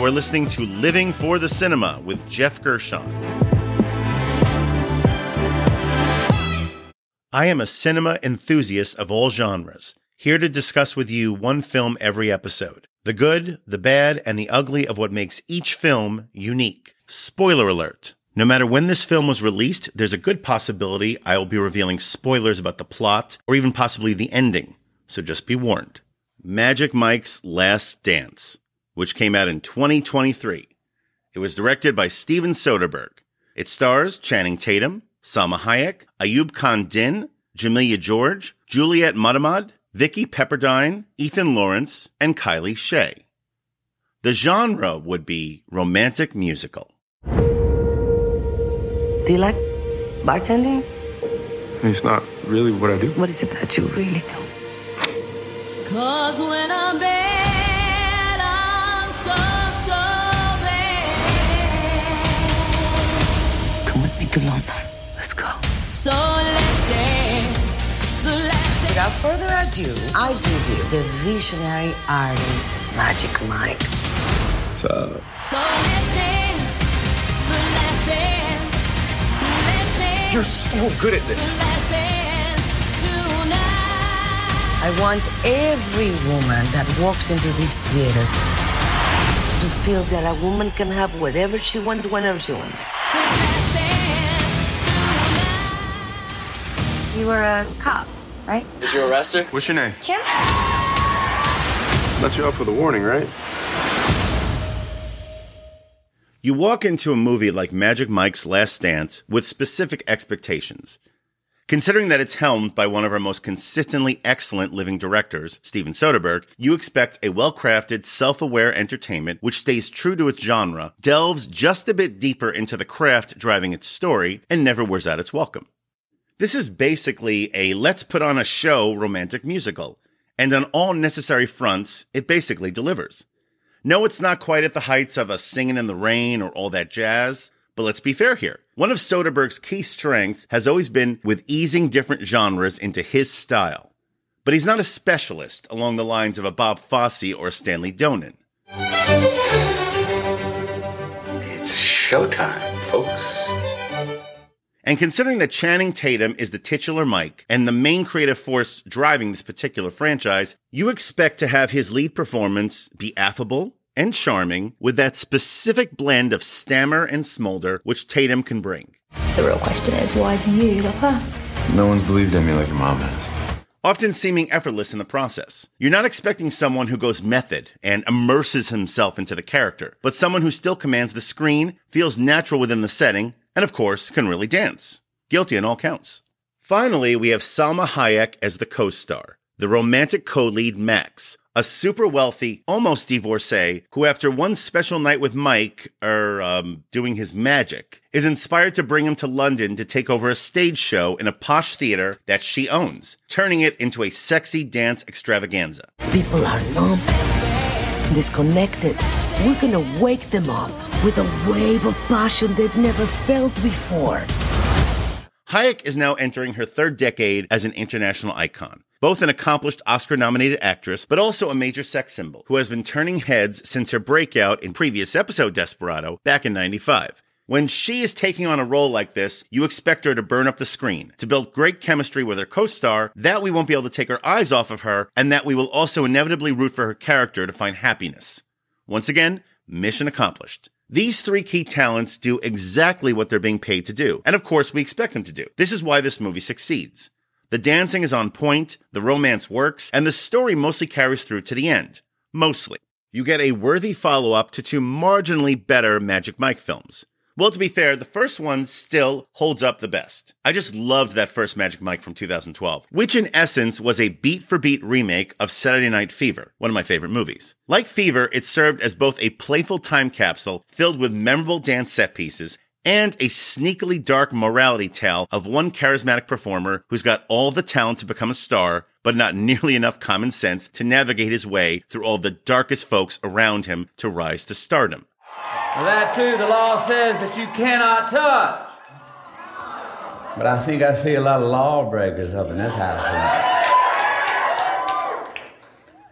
You are listening to Living for the Cinema with Geoff Gershon. I am a cinema enthusiast of all genres, here to discuss with you one film every episode. The good, the bad, and the ugly of what makes each film unique. Spoiler alert. No matter when this film was released, there's a good possibility I will be revealing spoilers about the plot or even possibly the ending, so just be warned. Magic Mike's Last Dance, which came out in 2023. It was directed by Steven Soderbergh. It stars Channing Tatum, Salma Hayek, Ayub Khan Din, Jemelia George, Juliette Muhammad, Vicky Pepperdine, Ethan Lawrence, and Kylie Shea. The genre would be romantic musical. Do you like bartending? It's not really what I do. What is it that you really do? Cause when I'm bad, So let's dance. Last dance. Without further ado, I give you the visionary artist, Magic Mike. It's, uh, So let's dance. The last dance. Let's dance. you're so good at this. last dance tonight. I want every woman that walks into this theater to feel that a woman can have whatever she wants whenever she wants. You were a cop, right? Did you arrest her? What's your name? Kim? Let you up with a warning, right? You walk into a movie like Magic Mike's Last Dance with specific expectations. Considering that it's helmed by one of our most consistently excellent living directors, Steven Soderbergh, you expect a well crafted, self aware entertainment which stays true to its genre, delves just a bit deeper into the craft driving its story, and never wears out its welcome. This is basically a let's put on a show romantic musical, and on all necessary fronts, it basically delivers. No, it's not quite at the heights of a singing in the Rain or all that jazz, but let's be fair here. One of Soderbergh's key strengths has always been with easing different genres into his style. But he's not a specialist along the lines of a Bob Fosse or a Stanley Donen. It's showtime, folks. And considering that Channing Tatum is the titular Mike and the main creative force driving this particular franchise, you expect to have his lead performance be affable and charming with that specific blend of stammer and smolder which Tatum can bring. The real question is, why do you love her? No one's believed in me like your mom has. often seeming effortless in the process. You're not expecting someone who goes method and immerses himself into the character, but someone who still commands the screen, feels natural within the setting, and of course can really dance. Guilty on all counts. Finally, we have Salma Hayek as the co-star, the romantic co-lead Max, a super wealthy, almost divorcee who after one special night with Mike, er, um, doing his magic, is inspired to bring him to London to take over a stage show in a posh theater that she owns, turning it into a sexy dance extravaganza. People are numb, disconnected. We're gonna wake them up with a wave of passion they've never felt before. Hayek is now entering her third decade as an international icon, both an accomplished Oscar nominated actress, but also a major sex symbol who has been turning heads since her breakout in previous episode Desperado back in 95. When she is taking on a role like this, you expect her to burn up the screen, to build great chemistry with her co-star, that we won't be able to take our eyes off of her, and that we will also inevitably root for her character to find happiness. Once again, mission accomplished. These three key talents do exactly what they're being paid to do, and of course we expect them to do. This is why this movie succeeds. The dancing is on point, the romance works, and the story mostly carries through to the end. Mostly. You get a worthy follow up to two marginally better Magic Mike films. Well, to be fair, the first one still holds up the best. I just loved that first Magic Mike from 2012, which in essence was a beat for beat remake of Saturday Night Fever, one of my favorite movies. Like Fever, it served as both a playful time capsule filled with memorable dance set pieces and a sneakily dark morality tale of one charismatic performer who's got all the talent to become a star, but not nearly enough common sense to navigate his way through all the darkest folks around him to rise to stardom. Well, that too, the law says that you cannot touch. But I think I see a lot of lawbreakers up in this house tonight.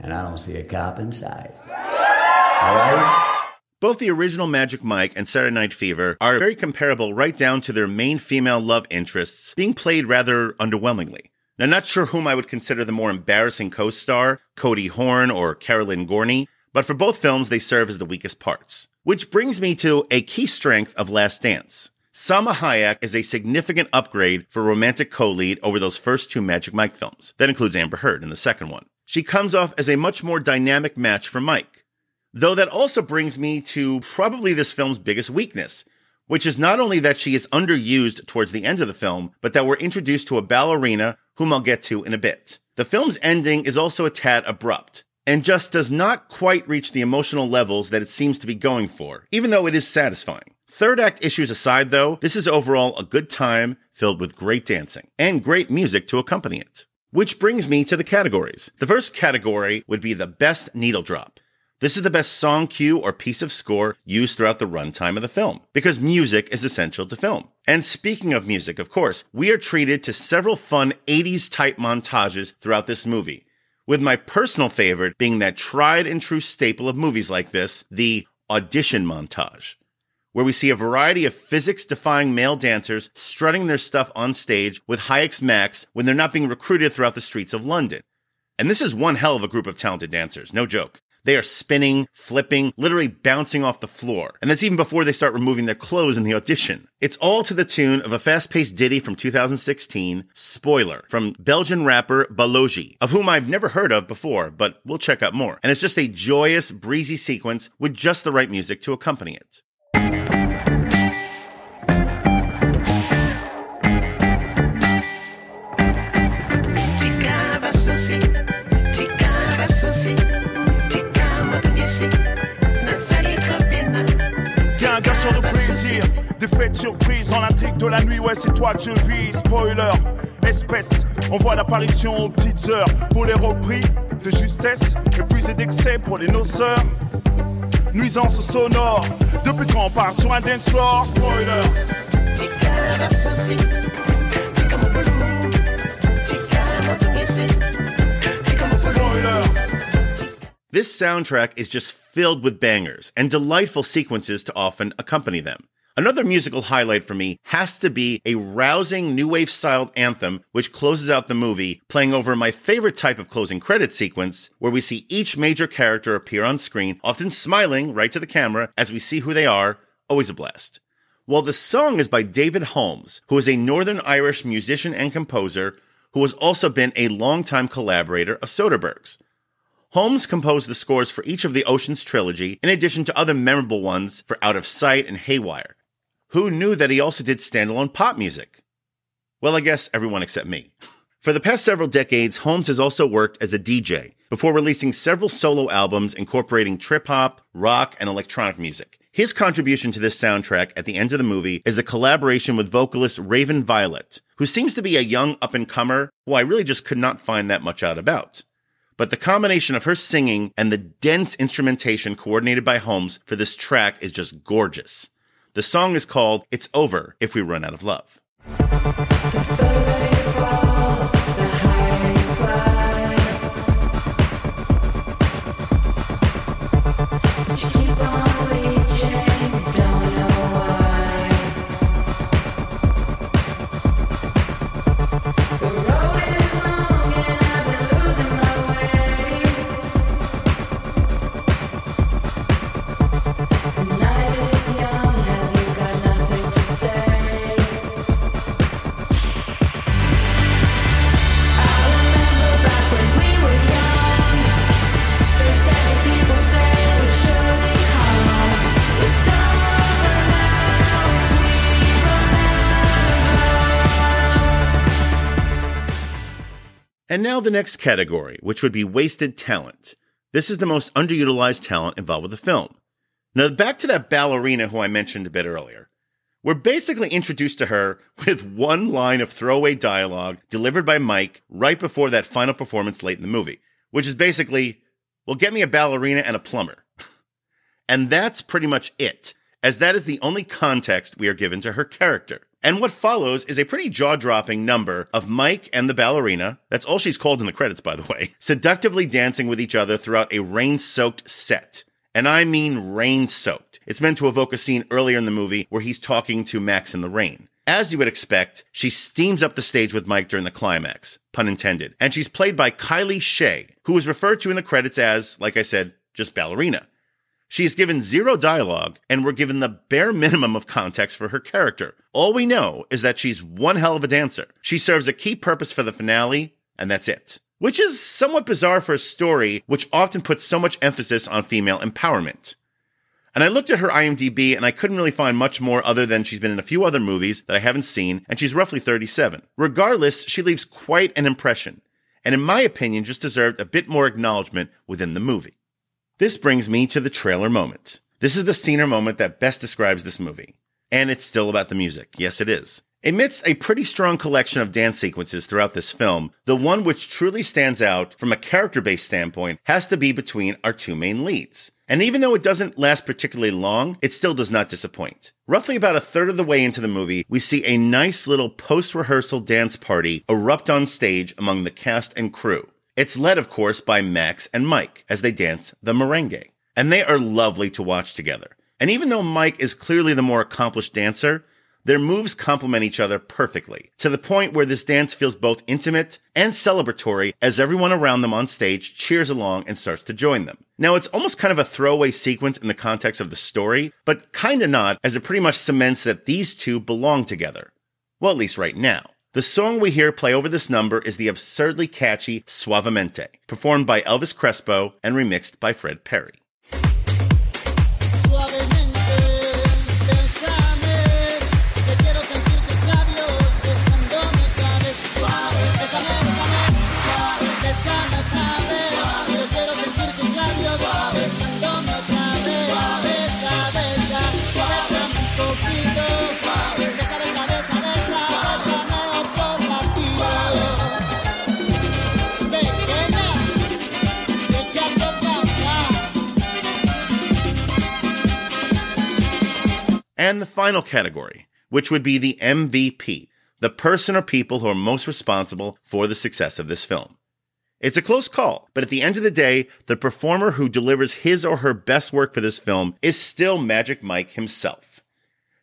And I don't see a cop in sight. All right? Both the original Magic Mike and Saturday Night Fever are very comparable right down to their main female love interests being played rather underwhelmingly. Now, not sure whom I would consider the more embarrassing co-star, Cody Horn or Karen Lynn Gorney, but for both films, they serve as the weakest parts. Which brings me to a key strength of Last Dance. Salma Hayek is a significant upgrade for romantic co-lead over those first two Magic Mike films. That includes Amber Heard in the second one. She comes off as a much more dynamic match for Mike. Though that also brings me to probably this film's biggest weakness, which is not only that she is underused towards the end of the film, but that we're introduced to a ballerina whom I'll get to in a bit. The film's ending is also a tad abrupt and just does not quite reach the emotional levels that it seems to be going for, even though it is satisfying. Third act issues aside, though, this is overall a good time filled with great dancing and great music to accompany it. Which brings me to the categories. The first category would be the best needle drop. This is the best song cue or piece of score used throughout the runtime of the film, because music is essential to film. And speaking of music, of course, we are treated to several fun 80s type montages throughout this movie, with my personal favorite being that tried and true staple of movies like this, the audition montage, where we see a variety of physics defying male dancers strutting their stuff on stage with Hayek's Max when they're not being recruited throughout the streets of London. And this is one hell of a group of talented dancers, no joke. They are spinning, flipping, literally bouncing off the floor. And that's even before they start removing their clothes in the audition. It's all to the tune of a fast paced ditty from 2016, Spoiler, from Belgian rapper Baloji, of whom I've never heard of before, but we'll check out more. And it's just a joyous, breezy sequence with just the right music to accompany it. Un gars sur le plaisir. Des fêtes surprises dans l'intrigue de la nuit, ouais, c'est toi que je vis. Spoiler, espèce, on voit l'apparition aux petites heures. Pour les repris de justesse, épuisés d'excès pour les noceurs. Nuisance sonore, depuis quand on parle sur un dance floor. Spoiler. Spoiler. This soundtrack is just filled with bangers and delightful sequences to often accompany them. Another musical highlight for me has to be a rousing new wave styled anthem which closes out the movie, playing over my favorite type of closing credit sequence, where we see each major character appear on screen, often smiling right to the camera as we see who they are. Always a blast. While the song is by David Holmes, who is a Northern Irish musician and composer who has also been a longtime collaborator of Soderbergh's. Holmes composed the scores for each of the Oceans trilogy, in addition to other memorable ones for Out of Sight and Haywire. Who knew that he also did standalone pop music? Well, I guess everyone except me. For the past several decades, Holmes has also worked as a DJ before releasing several solo albums incorporating trip hop, rock, and electronic music. His contribution to this soundtrack at the end of the movie is a collaboration with vocalist Raven Violet, who seems to be a young up and comer who I really just could not find that much out about. But the combination of her singing and the dense instrumentation coordinated by Holmes for this track is just gorgeous. The song is called It's Over If We Run Out of Love. And now the next category, which would be wasted talent. This is the most underutilized talent involved with the film. Now, back to that ballerina who I mentioned a bit earlier. We're basically introduced to her with one line of throwaway dialogue delivered by Mike right before that final performance late in the movie, which is basically, well, get me a ballerina and a plumber. and that's pretty much it, as that is the only context we are given to her character. And what follows is a pretty jaw dropping number of Mike and the ballerina, that's all she's called in the credits, by the way, seductively dancing with each other throughout a rain soaked set. And I mean rain soaked. It's meant to evoke a scene earlier in the movie where he's talking to Max in the rain. As you would expect, she steams up the stage with Mike during the climax, pun intended, and she's played by Kylie Shea, who is referred to in the credits as, like I said, just ballerina. She is given zero dialogue, and we're given the bare minimum of context for her character. All we know is that she's one hell of a dancer. She serves a key purpose for the finale, and that's it. Which is somewhat bizarre for a story which often puts so much emphasis on female empowerment. And I looked at her IMDb and I couldn't really find much more other than she's been in a few other movies that I haven't seen, and she's roughly 37. Regardless, she leaves quite an impression, and in my opinion, just deserved a bit more acknowledgement within the movie. This brings me to the trailer moment. This is the scene or moment that best describes this movie. And it's still about the music. Yes, it is. Amidst a pretty strong collection of dance sequences throughout this film, the one which truly stands out from a character based standpoint has to be between our two main leads. And even though it doesn't last particularly long, it still does not disappoint. Roughly about a third of the way into the movie, we see a nice little post rehearsal dance party erupt on stage among the cast and crew. It's led, of course, by Max and Mike as they dance the merengue. And they are lovely to watch together. And even though Mike is clearly the more accomplished dancer, their moves complement each other perfectly, to the point where this dance feels both intimate and celebratory as everyone around them on stage cheers along and starts to join them. Now, it's almost kind of a throwaway sequence in the context of the story, but kinda not, as it pretty much cements that these two belong together. Well, at least right now. The song we hear play over this number is the absurdly catchy Suavemente, performed by Elvis Crespo and remixed by Fred Perry. And the final category, which would be the MVP, the person or people who are most responsible for the success of this film. It's a close call, but at the end of the day, the performer who delivers his or her best work for this film is still Magic Mike himself.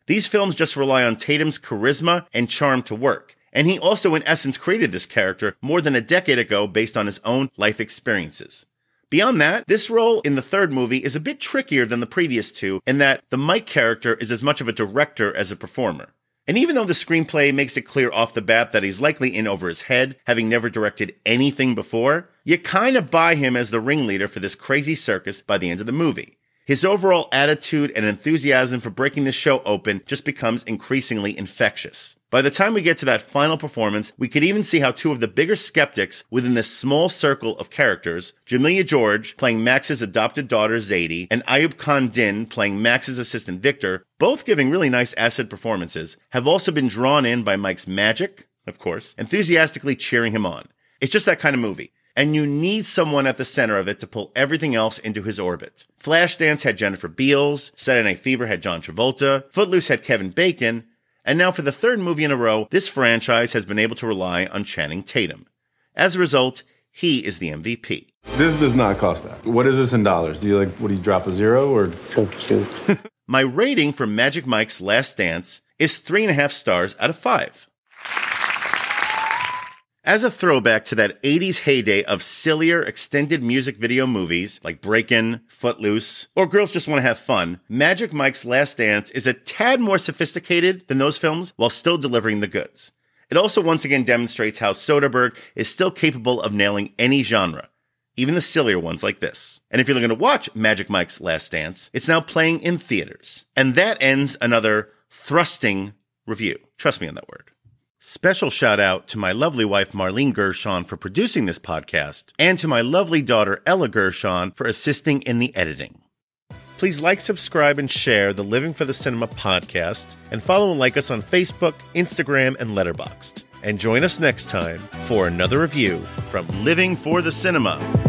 These films just rely on Tatum's charisma and charm to work, and he also in essence created this character more than a decade ago based on his own life experiences. Beyond that, this role in the third movie is a bit trickier than the previous two in that the Mike character is as much of a director as a performer. And even though the screenplay makes it clear off the bat that he's likely in over his head, having never directed anything before, you kind of buy him as the ringleader for this crazy circus by the end of the movie. His overall attitude and enthusiasm for breaking the show open just becomes increasingly infectious. By the time we get to that final performance, we could even see how two of the bigger skeptics within this small circle of characters, Jemelia George playing Max's adopted daughter Zadie, and Ayub Khan Din playing Max's assistant Victor, both giving really nice acid performances, have also been drawn in by Mike's magic, of course, enthusiastically cheering him on. It's just that kind of movie. And you need someone at the center of it to pull everything else into his orbit. Flashdance had Jennifer Beals, Saturday Night Fever had John Travolta, Footloose had Kevin Bacon, and now for the third movie in a row, this franchise has been able to rely on Channing Tatum. As a result, he is the MVP. This does not cost that. What is this in dollars? Do you like, what do you drop a zero or? So cute. My rating for Magic Mike's Last Dance is three and a half stars out of five. As a throwback to that 80s heyday of sillier extended music video movies like Breakin', Footloose, or Girls Just Want to Have Fun, Magic Mike's Last Dance is a tad more sophisticated than those films while still delivering the goods. It also once again demonstrates how Soderbergh is still capable of nailing any genre, even the sillier ones like this. And if you're looking to watch Magic Mike's Last Dance, it's now playing in theaters. And that ends another thrusting review. Trust me on that word. Special shout out to my lovely wife Marlene Gershon for producing this podcast, and to my lovely daughter Ella Gershon for assisting in the editing. Please like, subscribe, and share the Living for the Cinema podcast, and follow and like us on Facebook, Instagram, and Letterboxd. And join us next time for another review from Living for the Cinema.